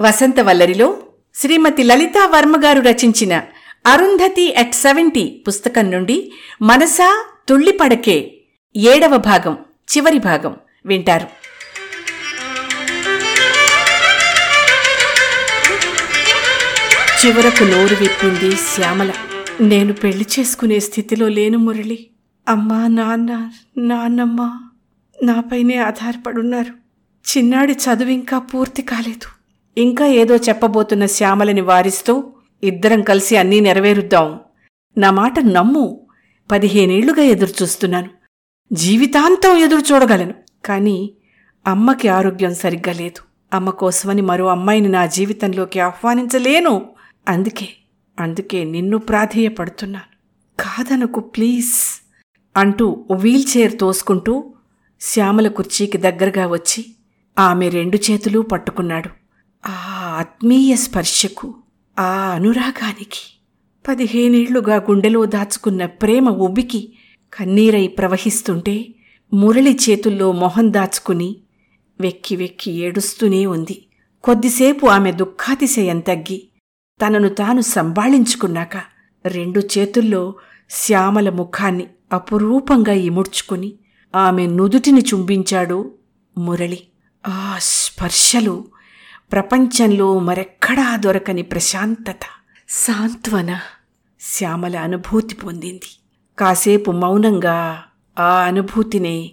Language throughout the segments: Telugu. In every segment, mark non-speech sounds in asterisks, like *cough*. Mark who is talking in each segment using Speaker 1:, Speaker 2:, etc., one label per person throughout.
Speaker 1: వసంతవల్లరిలో శ్రీమతి లలితా వర్మ గారు రచించిన అరుంధతి అట్ సెవెంటీ పుస్తకం నుండి మనసా తుళ్ళిపడకే ఏడవ భాగం చివరి భాగం వింటారు. చివరకు నోరు విప్పింది శ్యామల. నేను పెళ్ళి చేసుకునే స్థితిలో లేను మురళి. అమ్మా నాన్న నాన్నమ్మ నాపైనే ఆధారపడున్నారు. చిన్నాడి చదువు ఇంకా పూర్తి కాలేదు. ఇంకా ఏదో చెప్పబోతున్న శ్యామలని వారిస్తూ ఇద్దరం కలిసి అన్నీ నెరవేరుద్దాం. నా మాట నమ్ము. పదిహేనేళ్ళుగా ఎదురుచూస్తున్నాను. జీవితాంతం ఎదురు చూడగలను కానీ అమ్మకి ఆరోగ్యం సరిగ్గా లేదు. అమ్మ కోసమని మరో అమ్మాయిని నా జీవితంలోకి ఆహ్వానించలేను. అందుకే అందుకే నిన్ను ప్రాధేయపడుతున్నాను. కాదనకు ప్లీజ్ అంటూ వీల్ చైర్ తోసుకుంటూ శ్యామల కుర్చీకి దగ్గరగా వచ్చి ఆమె రెండు చేతులు పట్టుకున్నాడు. ఆ ఆత్మీయ స్పర్శకు ఆ అనురాగానికి పదిహేనేళ్ళుగా గుండెలో దాచుకున్న ప్రేమ ఉబికి కన్నీరై ప్రవహిస్తుంటే మురళి చేతుల్లో మొహం దాచుకుని వెక్కి వెక్కి ఏడుస్తూనే ఉంది. కొద్దిసేపు ఆమె దుఃఖాతిశయం తగ్గి తనను తాను సంభాళించుకున్నాక రెండు చేతుల్లో శ్యామల ముఖాన్ని అపురూపంగా ఇముడ్చుకుని ఆమె నుదుటిని చుంబించాడు మురళి. ఆ స్పర్శలు ప్రపంచంలో మరెక్కడా దొరకని ప్రశాంతత. సాంత్వన. శ్యామల అనుభూతి పొందింది. కాసేపు మౌనంగా ఆ అనుభూతినే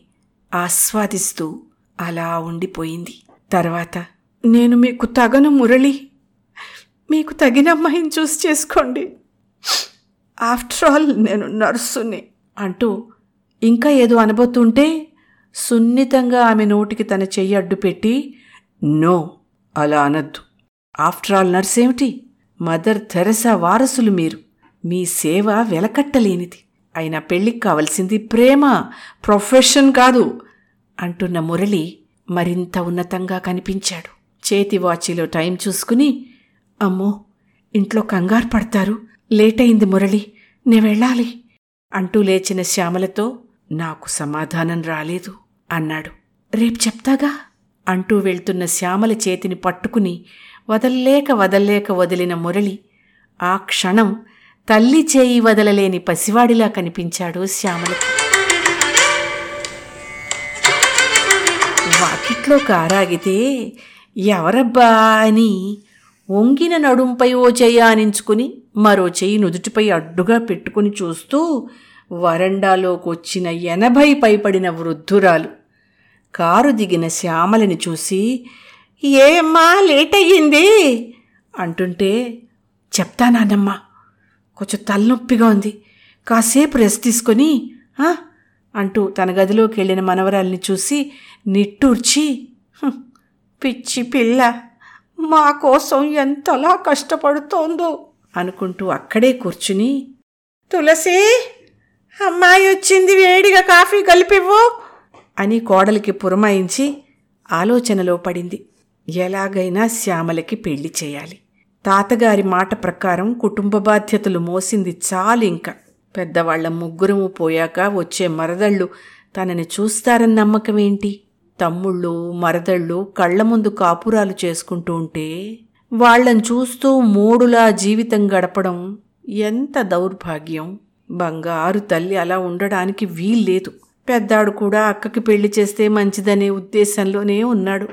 Speaker 1: ఆస్వాదిస్తూ అలా ఉండిపోయింది. తర్వాత నేను మీకు తగను మురళి. మీకు తగిన అమ్మాయిని చూసి చేసుకోండి. ఆఫ్టర్ ఆల్ నేను నర్సుని. అంటూ ఇంకా ఏదో అనబోతుంటే సున్నితంగా ఆమె నోటికి తన చెయ్యి అడ్డు పెట్టి నో. అలా అనద్దు. ఆఫ్టర్ ఆల్ నర్స్ ఏమిటి మదర్ తెరసా వారసులు మీరు. మీ సేవ వెలకట్టలేనిది. అయినా పెళ్ళికి కావలసింది ప్రేమ ప్రొఫెషన్ కాదు అంటున్న మురళి మరింత ఉన్నతంగా కనిపించాడు. చేతి వాచిలో టైం చూసుకుని అమ్మో ఇంట్లో కంగారు పడతారు. లేట్ అయింది మురళి నే వెళ్ళాలి అంటూ లేచిన శ్యామలతో నాకు సమాధానం రాలేదు అన్నాడు. రేపు చెప్తాగా? అంటూ వెళ్తున్న శ్యామల చేతిని పట్టుకుని వదల్లేక వదల్లేక వదిలిన మురళి ఆ క్షణం తల్లి చేయి వదలలేని పసివాడిలా కనిపించాడు శ్యామలకు. వాకిట్లో కారాగితే ఎవరబ్బా అని వంగిన నడుంపై ఓ చెయ్యి ఆనించుకుని మరో చెయ్యి నుదుటిపై అడ్డుగా పెట్టుకుని చూస్తూ వరండాలోకొచ్చిన ఎనభై పైపడిన వృద్ధురాలు. కారు దిగిన శ్యామలని చూసి ఏమ్మా లేట్ అయ్యింది అంటుంటే చెప్తానానమ్మా కొంచెం తలనొప్పిగా ఉంది కాసేపు రెస్ట్ తీసుకొని అంటూ తన గదిలోకి వెళ్ళిన మనవరాల్ని చూసి నిట్టూర్చి పిచ్చి పిల్ల మా కోసం ఎంతలా కష్టపడుతోందో అనుకుంటూ అక్కడే కూర్చుని తులసి అమ్మాయి వచ్చింది వేడిగా కాఫీ కలిపివ్వు అని కోడలికి పురమాయించి ఆలోచనలో పడింది. ఎలాగైనా శ్యామలకి పెళ్ళి చేయాలి. తాతగారి మాట ప్రకారం కుటుంబ బాధ్యతలు మోసింది చాలు ఇంకా. పెద్దవాళ్ళ ముగ్గురము పోయాక వచ్చే మరదళ్ళు తనని చూస్తారన్న నమ్మకం ఏంటి తమ్ముళ్ళు మరదళ్ళు కళ్ళ ముందు కాపురాలు చేసుకుంటూ ఉంటే వాళ్ళని చూస్తూ మూడులా జీవితం గడపడం ఎంత దౌర్భాగ్యం. బంగారు తల్లి అలా ఉండడానికి వీల్లేదు. పెద్దాడు కూడా అక్కకి పెళ్ళి చేస్తే మంచిదనే ఉద్దేశంలోనే ఉన్నాడు.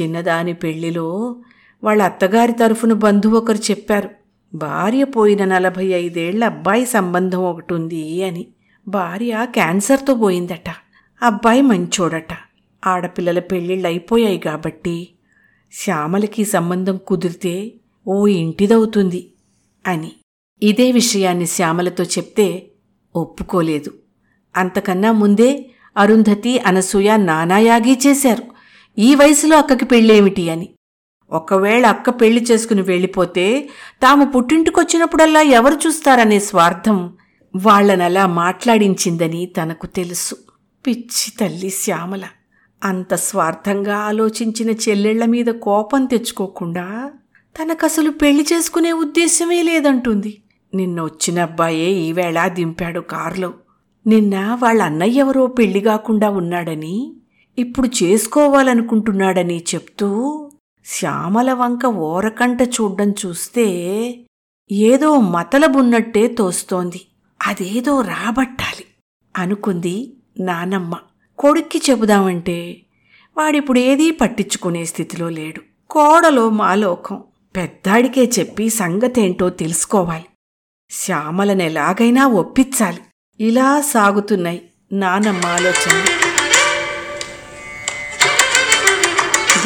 Speaker 1: చిన్నదాని పెళ్ళిలో వాళ్ళ అత్తగారి తరఫున బంధువు ఒకరు చెప్పారు. భార్య పోయిన నలభై ఐదేళ్ళ అబ్బాయి సంబంధం ఒకటి ఉంది అని. భార్య క్యాన్సర్తో పోయిందట. అబ్బాయి మంచోడట. ఆడపిల్లల పెళ్ళిళ్ళు అయిపోయాయి కాబట్టి శ్యామలకి సంబంధం కుదిరితే ఓ ఇంటిదవుతుంది అని. ఇదే విషయాన్ని శ్యామలతో చెప్తే ఒప్పుకోలేదు. అంతకన్నా ముందే అరుంధతి అనసూయ నానాయాగి చేశారు. ఈ వయసులో అక్కకి పెళ్ళేమిటి అని. ఒకవేళ అక్క పెళ్ళి చేసుకుని వెళ్ళిపోతే తాము పుట్టింటికొచ్చినప్పుడల్లా ఎవరు చూస్తారనే స్వార్థం వాళ్ళనలా మాట్లాడించిందని తనకు తెలుసు. పిచ్చి తల్లి శ్యామల! అంత స్వార్థంగా ఆలోచించిన చెల్లెళ్ళ మీద కోపం తెచ్చుకోకుండా తనకసలు పెళ్ళి చేసుకునే ఉద్దేశమే లేదంటుంది. నిన్న వచ్చిన అబ్బాయే ఈవేళ దింపాడు కారులో. నిన్న వాళ్ళ అన్నయ్య ఎవరో పెళ్ళి కాకుండా ఉన్నాడని ఇప్పుడు చేసుకోవాలనుకుంటున్నాడని చెప్తూ శ్యామల వంక ఓరకంట చూడ్డం చూస్తే ఏదో మతలబున్నట్టే తోస్తోంది. అదేదో రాబట్టాలి అనుకుంది నానమ్మ. కొడుక్కి చెబుదామంటే వాడిప్పుడు ఏదీ పట్టించుకునే స్థితిలో లేడు. కోడలో మాలోకం. పెద్దాడికే చెప్పి సంగతేంటో తెలుసుకోవాలి. శ్యామలనెలాగైనా ఒప్పించాలి. ఇలా సాగుతున్నాయి నానమ్మ ఆలోచన.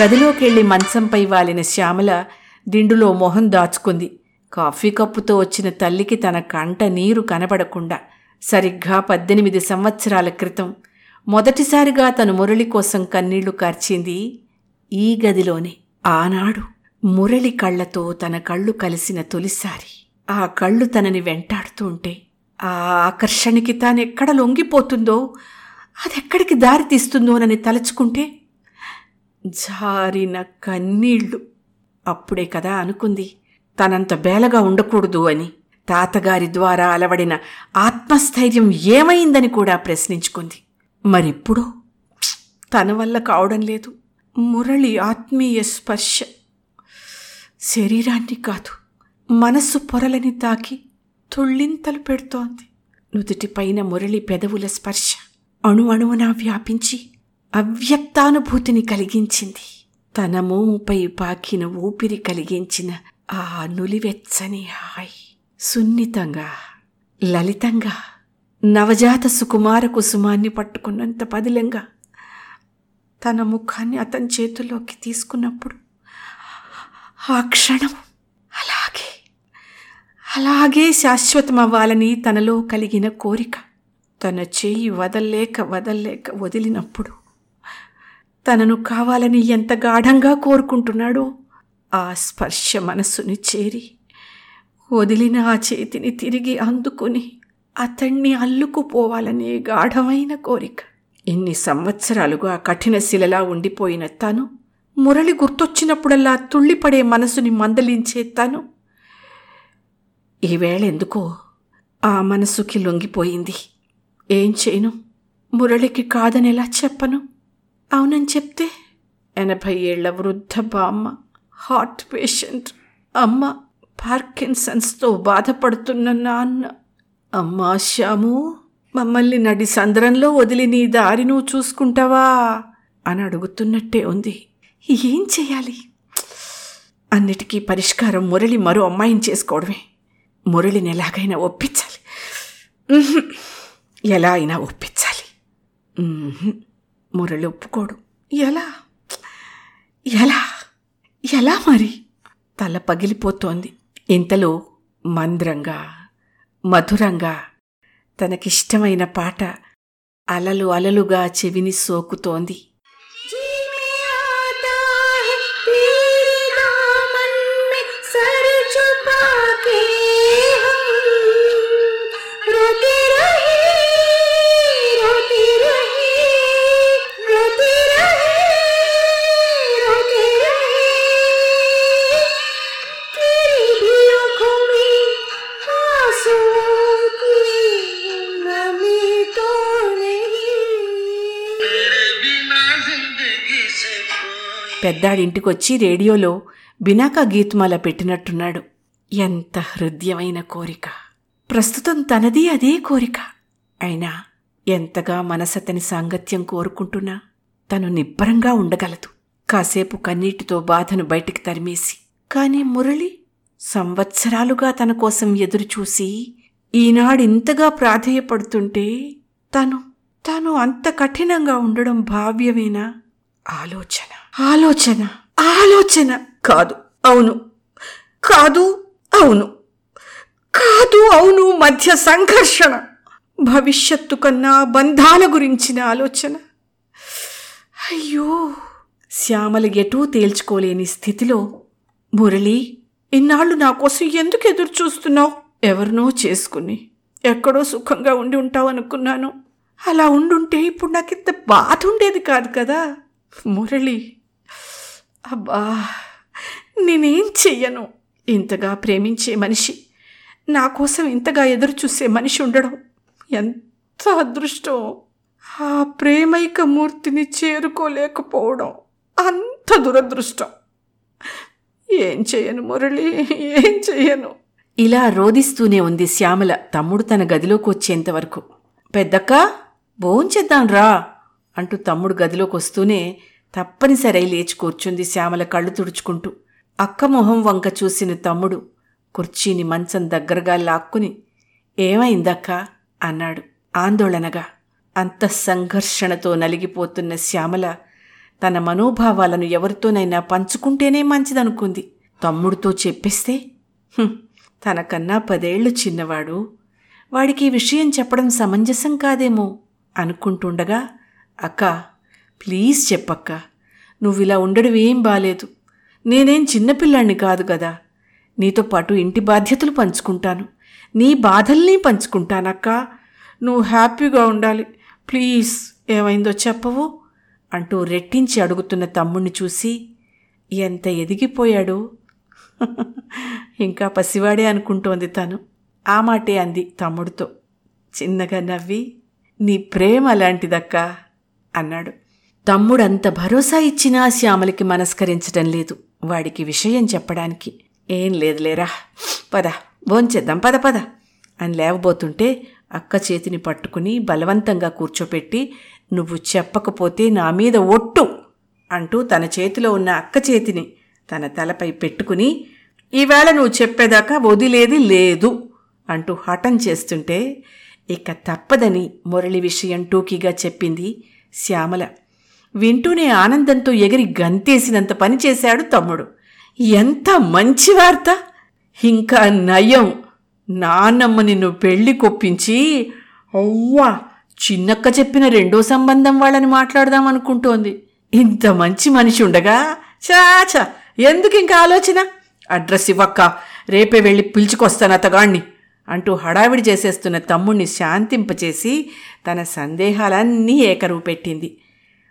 Speaker 1: గదిలోకెళ్ళి మంచంపై వాలిన శ్యామల దిండులో మొహం దాచుకుంది. కాఫీ కప్పుతో వచ్చిన తల్లికి తన కంట నీరు కనబడకుండా సరిగ్గా పద్దెనిమిది సంవత్సరాల క్రితం మొదటిసారిగా తను మురళి కోసం కన్నీళ్ళు కార్చింది ఈ గదిలోనే. ఆనాడు మురళి కళ్ళతో తన కళ్ళు కలిసిన తొలిసారి ఆ కళ్ళు తనని వెంటాడుతూ ఉంటే ఆ ఆకర్షణకి ఎక్కడ లొంగిపోతుందో అదెక్కడికి దారి తీస్తుందోనని తలుచుకుంటే జారిన కన్నీళ్ళు. అప్పుడే కదా అనుకుంది తనంత బేలగా ఉండకూడదు అని. తాతగారి ద్వారా అలవడిన ఆత్మస్థైర్యం ఏమైందని కూడా ప్రశ్నించుకుంది. మరిప్పుడు? తన వల్ల కావడం లేదు. మురళి ఆత్మీయ స్పర్శ. శరీరాన్ని కాదు మనస్సు పొరలని తాకి తుళ్ళింతలు పెడుతోంది. నుదుటిపైన మురళి పెదవుల స్పర్శ. అణు అణువున వ్యాపించి అవ్యక్తానుభూతిని కలిగించింది. తన మోముపై పాకిన ఊపిరి కలిగించిన ఆ నులివెచ్చని హాయ్. సున్నితంగా లలితంగా నవజాత సుకుమార కుసుమాన్ని పట్టుకున్నంత పదిలంగా తన ముఖాన్ని అతని చేతుల్లోకి తీసుకున్నప్పుడు ఆ క్షణం అలాగే శాశ్వతమవ్వాలని తనలో కలిగిన కోరిక. తన చేయి వదల్లేక వదల్లేక వదిలినప్పుడు తనను కావాలని ఎంత గాఢంగా కోరుకుంటున్నాడో ఆ స్పర్శ మనస్సుని చేరి వదిలిన ఆ చేతిని తిరిగి అందుకుని అతణ్ణి అల్లుకుపోవాలనే గాఢమైన కోరిక. ఇన్ని సంవత్సరాలుగా కఠిన శిలలా ఉండిపోయిన తను మురళి గుర్తొచ్చినప్పుడల్లా తుళ్ళిపడే మనసుని మందలించే తను ఈవేళ ఎందుకో ఆ మనసుకి లొంగిపోయింది. ఏం చేయను? మురళికి కాదని ఎలా చెప్పను. అవునని చెప్తే ఎనభై ఏళ్ళ వృద్ధ బామ్మ హార్ట్ పేషెంట్ అమ్మ పార్కిన్సన్స్తో బాధపడుతున్న నాన్న. అమ్మా శ్యాము మమ్మల్ని నడి సంద్రంలో వదిలి నీ దారి నువ్వు చూసుకుంటావా? అని అడుగుతున్నట్టే ఉంది. ఏం చేయాలి? అన్నిటికీ పరిష్కారం మురళి మరో అమ్మాయిని చేసుకోవడమే. మురళిని ఎలాగైనా ఒప్పించాలి ఎలా అయినా ఒప్పించాలి. మురళి ఒప్పుకోడు. ఎలా? ఎలా? ఎలా మరి? తల పగిలిపోతోంది. ఇంతలో మంద్రంగా మధురంగా తనకిష్టమైన పాట అలలు అలలుగా చెవిని సోకుతోంది. పెద్దాడింటికొచ్చి రేడియోలో బినాకా గీత్మాల పెట్టినట్టున్నాడు. ఎంత హృదయమైన కోరిక. ప్రస్తుతం తనది అదే కోరిక. అయినా ఎంతగా మనసతని సాంగత్యం కోరుకుంటున్నా తను నిబ్బరంగా ఉండగలదు. కాసేపు కన్నీటితో బాధను బయటికి తరిమేసి. కాని మురళి సంవత్సరాలుగా తన కోసం ఎదురుచూసి ఈనాడింతగా ప్రాధేయపడుతుంటే తను తాను అంత కఠినంగా ఉండడం భావ్యమేనా? ఆలోచన. ఆలోచన ఆలోచన. కాదు అవును. కాదు అవును. కాదు అవును మధ్య సంఘర్షణ. భవిష్యత్తు కన్నా బంధాల గురించిన ఆలోచన. అయ్యో! శ్యామలు ఎటూ తేల్చుకోలేని స్థితిలో మురళి ఇన్నాళ్ళు నా కోసం ఎందుకు ఎదురు చూస్తున్నావు? ఎవరినో చేసుకుని. ఎక్కడో సుఖంగా ఉండి ఉంటావు అనుకున్నాను. అలా ఉండుంటే ఇప్పుడు నాకు ఇంత బాధ ఉండేది కాదు కదా. మురళి అబ్బా నేనేం చెయ్యను. ఇంతగా ప్రేమించే మనిషి నా కోసం ఇంతగా ఎదురు చూసే మనిషి ఉండడం ఎంత అదృష్టం. ఆ ప్రేమైక మూర్తిని చేరుకోలేకపోవడం అంత దురదృష్టం. ఏం చేయను మురళి ఏం చేయను ఇలా రోదిస్తూనే ఉంది శ్యామల తమ్ముడు తన గదిలోకి వచ్చేంతవరకు పెద్దక్క భోంచేద్దాం రా అంటూ తమ్ముడు గదిలోకి వస్తూనే తప్పనిసరై లేచి కూర్చుంది శ్యామల కళ్ళు తుడుచుకుంటూ. అక్క మొహం వంక చూసిన తమ్ముడు కుర్చీని మంచం దగ్గరగా లాక్కుని ఏమైందక్క? అన్నాడు ఆందోళనగా. అంత సంఘర్షణతో నలిగిపోతున్న శ్యామల తన మనోభావాలను ఎవరితోనైనా పంచుకుంటేనే మంచిదనుకుంది. తమ్ముడితో చెప్పేస్తే తనకన్నా పదేళ్ళు చిన్నవాడు. వాడికి ఈ విషయం చెప్పడం సమంజసం కాదేమో అనుకుంటుండగా అక్క ప్లీజ్ చెప్పక్క నువ్విలా ఉండడం ఏం బాలేదు. నేనేం చిన్నపిల్లాణ్ణి కాదు కదా. నీతో పాటు ఇంటి బాధ్యతలు పంచుకుంటాను. నీ బాధల్ని పంచుకుంటానక్క. నువ్వు హ్యాపీగా ఉండాలి. ప్లీజ్ ఏమైందో చెప్పవు అంటూ రెట్టించి అడుగుతున్న తమ్ముణ్ణి చూసి ఎంత ఎదిగిపోయాడు? *laughs* ఇంకా పసివాడే అనుకుంటోంది తను. ఆ మాటే అంది తమ్ముడితో. చిన్నగా నవ్వి నీ ప్రేమ అలాంటిదక్కా అన్నాడు. తమ్ముడంత భరోసా ఇచ్చినా శ్యామలకి మనస్కరించటం లేదు. వాడికి విషయం చెప్పడానికి ఏం లేదులేరా. పద భోంచేద్దాం పద పద అని లేవబోతుంటే అక్క చేతిని పట్టుకుని బలవంతంగా కూర్చోపెట్టి నువ్వు చెప్పకపోతే నా మీద ఒట్టు అంటూ తన చేతిలో ఉన్న అక్క చేతిని తన తలపై పెట్టుకుని ఈవేళ నువ్వు చెప్పేదాకా వదిలేది లేదు అంటూ హఠం చేస్తుంటే ఇక తప్పదని మురళి విషయం టూకీగా చెప్పింది శ్యామల. వింటూనే ఆనందంతో ఎగిరి గంతేసినంత పని చేశాడు తమ్ముడు. ఎంత మంచి వార్త! ఇంకా నయం. నాన్నమ్మ నిన్ను పెళ్ళి కొప్పించి అవ్వా చిన్నక్క చెప్పిన రెండో సంబంధం వాళ్ళని మాట్లాడదాం అనుకుంటోంది. ఇంత మంచి మనిషి ఉండగా చాచా ఎందుకు ఇంకా ఆలోచన? అడ్రస్ ఇవ్వక్క. రేపే వెళ్ళి పిలుచుకొస్తాను అతగాణ్ణి అంటూ హడావిడి చేసేస్తున్న తమ్ముణ్ణి శాంతింపచేసి తన సందేహాలన్నీ ఏకరువు పెట్టింది.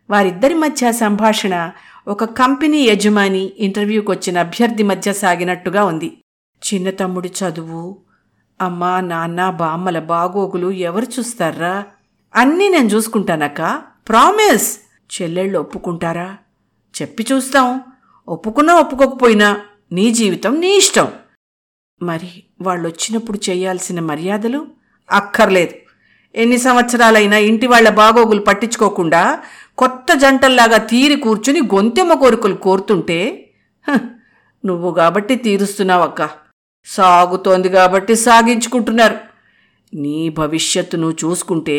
Speaker 1: వారిద్దరి మధ్య సంభాషణ ఒక కంపెనీ యజమాని ఇంటర్వ్యూకి వచ్చిన అభ్యర్థి మధ్య సాగినట్టుగా ఉంది. చిన్న తమ్ముడి చదువు అమ్మా నాన్న బామ్మల బాగోగులు ఎవరు చూస్తారా? అన్నీ నేను చూసుకుంటానక్క. ప్రామిస్ చెల్లెళ్ళు ఒప్పుకుంటారా? చెప్పి చూస్తాం. ఒప్పుకున్నా ఒప్పుకోకపోయినా నీ జీవితం నీ ఇష్టం. మరి వాళ్ళు వచ్చినప్పుడు చేయాల్సిన మర్యాదలు? అక్కర్లేదు. ఎన్ని సంవత్సరాలైనా ఇంటి వాళ్ళ బాగోగులు పట్టించుకోకుండా కొత్త జంటల్లాగా తీరి కూర్చుని గొంతెమ్మ కోరికలు కోరుతుంటే "హ, నువ్వు కాబట్టి తీరుస్తున్నావక్క. సాగుతోంది కాబట్టి సాగించుకుంటున్నారు. నీ భవిష్యత్తును చూసుకుంటే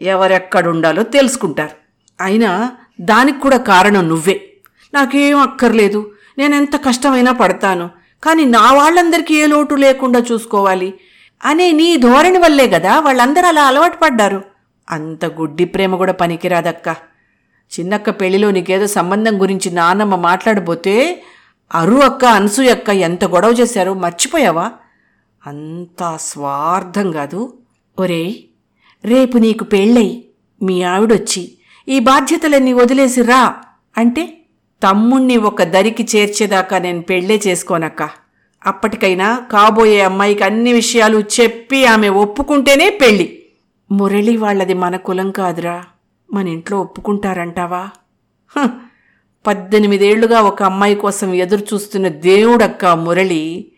Speaker 1: ఎవరెక్కడుండాలో తెలుసుకుంటారు. అయినా దానికి కూడా కారణం నువ్వే. నాకేం అక్కర్లేదు. నేనెంత కష్టమైనా పడతాను. కానీ నా వాళ్ళందరికీ ఏ లోటు లేకుండా చూసుకోవాలి అనే నీ ధోరణి వల్లే కదా వాళ్ళందరూ అలా అలవాటు పడ్డారు. అంత గుడ్డి ప్రేమ కూడా పనికిరాదక్క. చిన్నక్క పెళ్ళిలో నీకేదో సంబంధం గురించి నాన్నమ్మ మాట్లాడబోతే అరు అక్క అనసూయ అక్క ఎంత గొడవ చేశారో మర్చిపోయావా? అంత స్వార్థం కాదు. ఒరేయ్ రేపు నీకు పెళ్ళై మీ ఆవిడొచ్చి ఈ బాధ్యతలన్నీ వదిలేసి రా అంటే తమ్ముణ్ణి ఒక దరికి చేర్చేదాకా నేను పెళ్ళే చేసుకోనక్క. అప్పటికైనా కాబోయే అమ్మాయికి అన్ని విషయాలు చెప్పి ఆమె ఒప్పుకుంటేనే పెళ్ళి. మురళి వాళ్ళది మన కులం కాదురా. మన ఇంట్లో ఒప్పుకుంటారంటావా? హ, పద్దెనిమిదేళ్ళుగా ఒక అమ్మాయి కోసం ఎదురు చూస్తున్న దేవుడక్క మురళి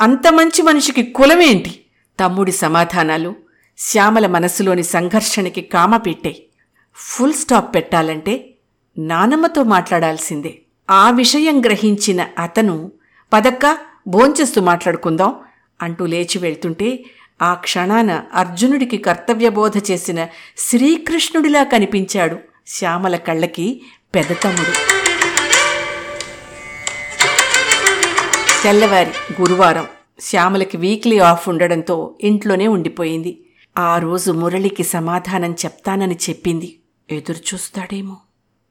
Speaker 1: అంత మంచి మనిషికి కులమేంటి? తమ్ముడి సమాధానాలు శ్యామల మనసులోని సంఘర్షణకి కామ పెట్టాయి ఫుల్ స్టాప్ పెట్టాలంటే నానమ్మతో మాట్లాడాల్సిందే. ఆ విషయం గ్రహించిన అతను పదక్క భోంచేస్తూ మాట్లాడుకుందాం అంటూ లేచి వెళ్తుంటే ఆ క్షణాన అర్జునుడికి కర్తవ్యబోధ చేసిన శ్రీకృష్ణుడిలా కనిపించాడు శ్యామల కళ్ళకి పెదతమ్ముడు తెల్లవారి గురువారం శ్యామలకి వీక్లీ ఆఫ్ ఉండడంతో ఇంట్లోనే ఉండిపోయింది. ఆ రోజు మురళికి సమాధానం చెప్తానని చెప్పింది. ఎదురుచూస్తాడేమో.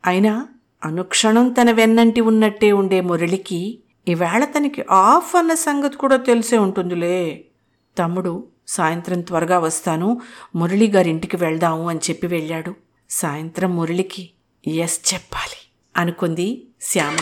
Speaker 1: అయినా అనుక్షణం తన వెన్నంటి ఉన్నట్టే ఉండే మురళికి ఈవేళ తనకి ఆఫ్ అన్న సంగతి కూడా తెలిసే ఉంటుందిలే. తమ్ముడు సాయంత్రం త్వరగా వస్తాను మురళి గారింటికి వెళ్దాము అని చెప్పి వెళ్ళాడు. సాయంత్రం మురళికి ఎస్ చెప్పాలి అనుకుంది శ్యామ.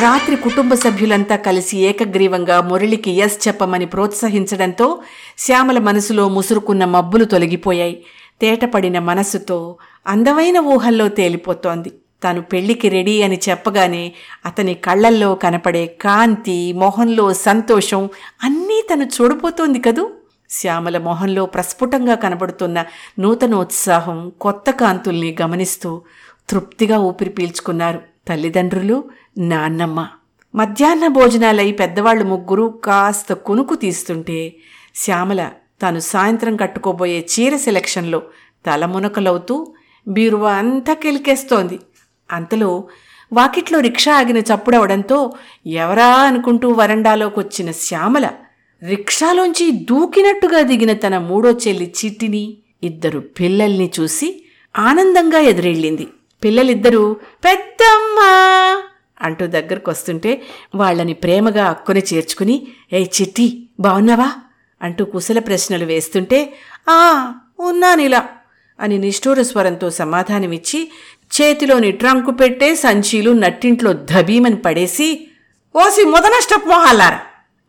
Speaker 1: రాత్రి కుటుంబ సభ్యులంతా కలిసి ఏకగ్రీవంగా మురళికి ఎస్ చెప్పమని ప్రోత్సహించడంతో శ్యామల మనసులో ముసురుకున్న మబ్బులు తొలగిపోయాయి. తేటపడిన మనసుతో అందమైన ఊహల్లో తేలిపోతోంది. తాను పెళ్ళికి రెడీ అని చెప్పగానే అతని కళ్ళల్లో కనపడే కాంతి మొహంలో సంతోషం అన్నీ తను చూడబోతోంది కదూ? శ్యామల మొహంలో ప్రస్ఫుటంగా కనబడుతున్న నూతనోత్సాహం కొత్త కాంతుల్ని గమనిస్తూ తృప్తిగా ఊపిరి పీల్చుకున్నారు. తల్లిదండ్రులు నాన్నమ్మ. మధ్యాహ్న భోజనాలై పెద్దవాళ్ళు ముగ్గురు కాస్త కునుకు తీస్తుంటే శ్యామల తాను సాయంత్రం కట్టుకోబోయే చీర సెలక్షన్లో తలమునకలవుతూ బీరువా అంతా కెలికేస్తోంది. అంతలో వాకిట్లో రిక్షా ఆగిన చప్పుడవడంతో ఎవరా అనుకుంటూ వరండాలోకొచ్చిన శ్యామల రిక్షాలోంచి దూకినట్టుగా దిగిన తన మూడో చెల్లి చిట్టిని ఇద్దరు పిల్లల్ని చూసి ఆనందంగా ఎదురెళ్ళింది. పిల్లలిద్దరూ పెద్దమ్మా! అంటూ దగ్గరకు వస్తుంటే వాళ్ళని ప్రేమగా అక్కుని చేర్చుకుని ఏ చిట్టి బావున్నావా? అంటూ కుశల ప్రశ్నలు వేస్తుంటే ఆ ఉన్నానిలా అని నిష్ఠూర స్వరంతో సమాధానమిచ్చి చేతిలోని ట్రంకు పెట్టే సంచీలు నట్టింట్లో ధబీమని పడేసి ఓసి మొదనష్టపు మొహాలారా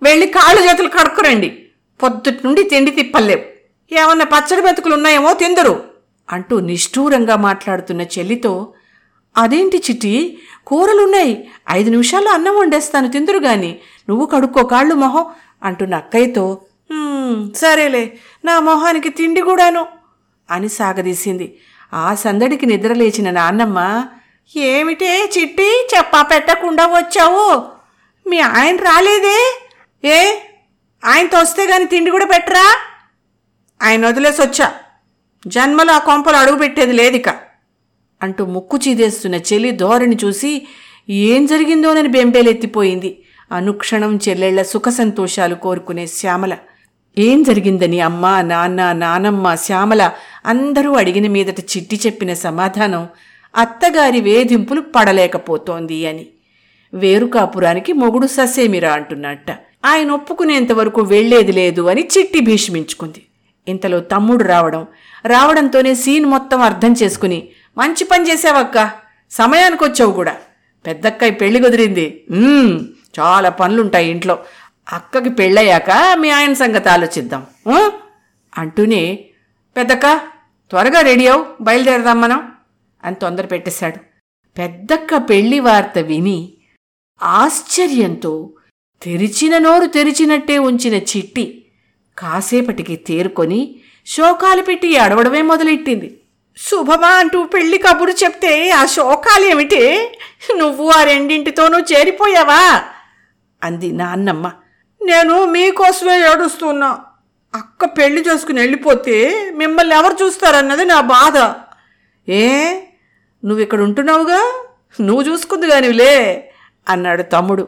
Speaker 1: వెళ్ళి కాళ్ళు చేతులు కడుక్కురండి. పొద్దుటి నుండి తిండి తిప్పలేవు. ఏమన్నా పచ్చడి బతుకులు ఉన్నాయేమో తిందరు అంటూ నిష్ఠూరంగా మాట్లాడుతున్న చెల్లితో అదేంటి చిట్టి కూరలున్నాయి. ఐదు నిమిషాల్లో అన్నం వండేస్తాను తిందురు గాని. నువ్వు కడుక్కో కాళ్ళు మొహం అంటున్న అక్కయ్యతో సరేలే. నా మొహానికి తిండి కూడాను అని సాగదీసింది. ఆ సందడికి నిద్రలేచిన నాన్నమ్మ ఏమిటే చిట్టి చెప్పా పెట్టకుండా వచ్చావు? మీ ఆయన రాలేదే? ఏ? ఆయనతో వస్తే గాని తిండి కూడా పెట్టరా? ఆయన వదిలేసి వచ్చా. జన్మలో ఆ కొంపలు అడుగు పెట్టేది లేదిక. అంటూ ముక్కు చీదేస్తున్న చెల్లి ధోరణి చూసి ఏం జరిగిందోనని బెంబేలెత్తిపోయింది. అనుక్షణం చెల్లెళ్ళ సుఖ సంతోషాలు కోరుకునే శ్యామల ఏం జరిగిందని అమ్మ నాన్న నానమ్మ శ్యామల అందరూ అడిగిన మీదట చిట్టి చెప్పిన సమాధానం అత్తగారి వేధింపులు పడలేకపోతోంది అని. వేరుకాపురానికి మొగుడు ససేమిరా అంటున్నట్ట. ఆయన ఒప్పుకునేంతవరకు వెళ్ళేది లేదు అని చిట్టి భీష్మించుకుంది. ఇంతలో తమ్ముడు రావడం రావడంతోనే సీన్ మొత్తం అర్థం చేసుకుని మంచి పని చేసావక్క సమయానికి వచ్చావు కూడా. పెద్దక్కయ్య పెళ్ళి కుదిరింది. చాలా పనులుంటాయి ఇంట్లో. అక్కకి పెళ్ళయ్యాక మీ ఆయన సంగతి ఆలోచిద్దాం అంటూనే పెద్దక్క త్వరగా రెడీ అవు బయలుదేరదాం మనం అని తొందర పెట్టేశాడు. పెద్దక్క పెళ్ళి వార్త విని ఆశ్చర్యంతో తెరిచిన నోరు తెరిచినట్టే ఉంచిన చిట్టి కాసేపటికి తేరుకొని శోకాలు పెట్టి అడవడమే మొదలెట్టింది. శుభమా అంటూ పెళ్ళి కబురు చెప్తే ఆ శోకాలేమిటి నువ్వు ఆ రెండింటితోనూ చేరిపోయావా? అంది నాన్నమ్మ. నేను మీకోసమే ఏడుస్తున్నా. అక్క పెళ్ళి చేసుకుని వెళ్ళిపోతే మిమ్మల్ని ఎవరు చూస్తారన్నది నా బాధ. ఏ? నువ్వు ఇక్కడ ఉంటున్నావుగా? నువ్వు చూసుకుంది కానివిలే అన్నాడు తమ్ముడు.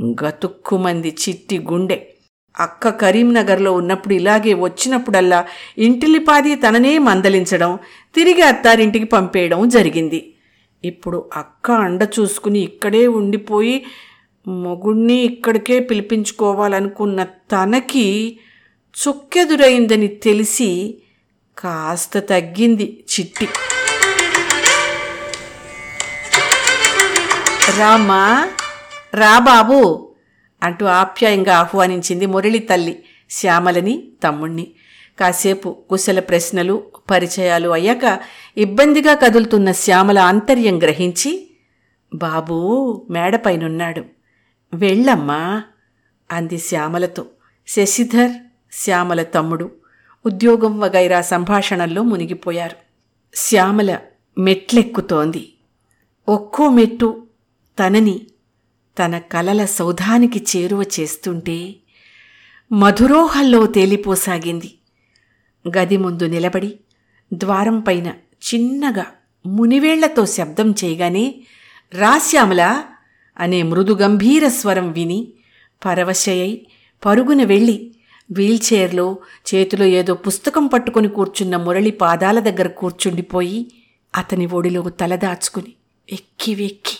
Speaker 1: గతుక్కుమంది చిట్టి గుండె. అక్క కరీంనగర్లో ఉన్నప్పుడు ఇలాగే వచ్చినప్పుడల్లా ఇంటిల్లిపాది తననే మందలించడం తిరిగి అత్తారింటికి పంపేయడం జరిగింది. ఇప్పుడు అక్క అండ చూసుకుని ఇక్కడే ఉండిపోయి మొగుణ్ణి ఇక్కడికే పిలిపించుకోవాలనుకున్న తనకి చుక్కెదురైందని తెలిసి కాస్త తగ్గింది చిట్టి. రామా రా బాబు అంటూ ఆప్యాయంగా ఆహ్వానించింది మురళి తల్లి శ్యామలని తమ్ముణ్ణి. కాసేపు కుశల ప్రశ్నలు పరిచయాలు అయ్యాక ఇబ్బందిగా కదులుతున్న శ్యామల ఆంతర్యం గ్రహించి బాబూ మేడపైనున్నాడు. వెళ్ళమ్మా అంది శ్యామలతో. శశిధర్ శ్యామల తమ్ముడు ఉద్యోగం వగైరా సంభాషణల్లో మునిగిపోయారు. శ్యామల మెట్లెక్కుతోంది. ఒక్కో మెట్టు తనని తన కలల సౌధానికి చేరువ చేస్తుంటే మధురోహల్లో తేలిపోసాగింది. గది ముందు నిలబడి ద్వారం పైన చిన్నగా మునివేళ్ళతో శబ్దం చేయగానే రాశ్యామల అనే మృదు గంభీర స్వరం విని పరవశయై పరుగున వెళ్ళి వీల్చైర్లో చేతిలో ఏదో పుస్తకం పట్టుకుని కూర్చున్న మురళి పాదాల దగ్గర కూర్చుండిపోయి అతని ఒడిలో తలదాచుకుని వెక్కి వెక్కి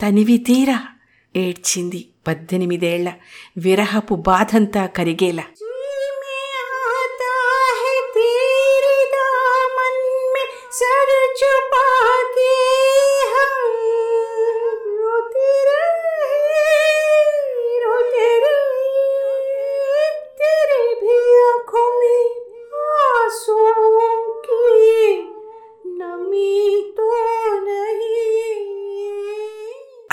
Speaker 1: తనివి తీరా! ఏడ్చింది పద్దెనిమిదేళ్ళ విరహపు బాధంతా కరిగేలా.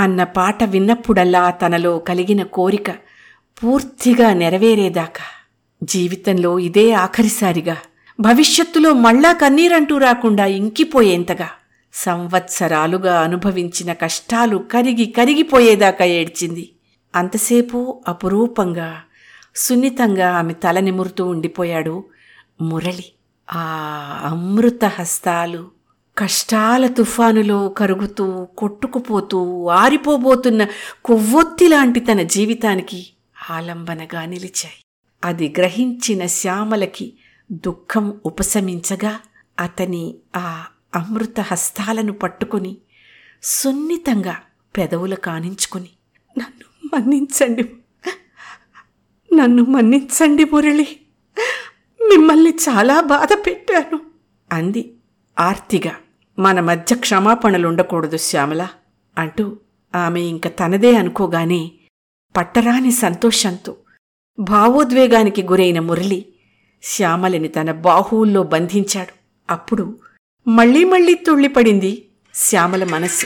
Speaker 1: అన్న పాట విన్నప్పుడల్లా తనలో కలిగిన కోరిక పూర్తిగా నెరవేరేదాకా. జీవితంలో ఇదే ఆఖరిసారిగా. భవిష్యత్తులో మళ్ళా కన్నీరంటూ రాకుండా ఇంకిపోయేంతగా. సంవత్సరాలుగా అనుభవించిన కష్టాలు కరిగి కరిగిపోయేదాకా ఏడ్చింది. అంతసేపు అపురూపంగా సున్నితంగా ఆమె తల నిమురుతూ ఉండిపోయాడు మురళి. ఆ అమృత హస్తాలు కష్టాల తుఫానులో కరుగుతూ కొట్టుకుపోతూ ఆరిపోబోతున్న కొవ్వొత్తి లాంటి తన జీవితానికి ఆలంబనగా నిలిచాయి. అది గ్రహించిన శ్యామలకి దుఃఖం ఉపశమించగా అతని ఆ అమృత హస్తాలను పట్టుకుని సున్నితంగా పెదవులు కానించుకుని నన్ను మన్నించండి. నన్ను మన్నించండి మురళి. మిమ్మల్ని చాలా బాధ పెట్టాను. అంది ఆర్తిగా. మన మధ్య క్షమాపణలుండకూడదు శ్యామల అంటూ ఆమె ఇంక తనదే అనుకోగానే పట్టరాని సంతోషంతో భావోద్వేగానికి గురైన మురళి శ్యామలని తన బాహువుల్లో బంధించాడు. అప్పుడు మళ్ళీ మళ్ళీ తుళ్ళిపడింది శ్యామల మనస్సు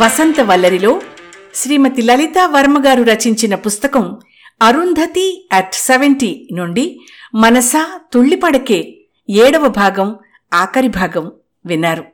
Speaker 1: వసంత వల్లరిలో శ్రీమతి లలితా వర్మగారు రచించిన పుస్తకం అరుంధతి అట్ సెవెంటీ నుండి మనసా తుళ్ళిపడకే ఏడవ భాగం ఆఖరి భాగం విన్నారు.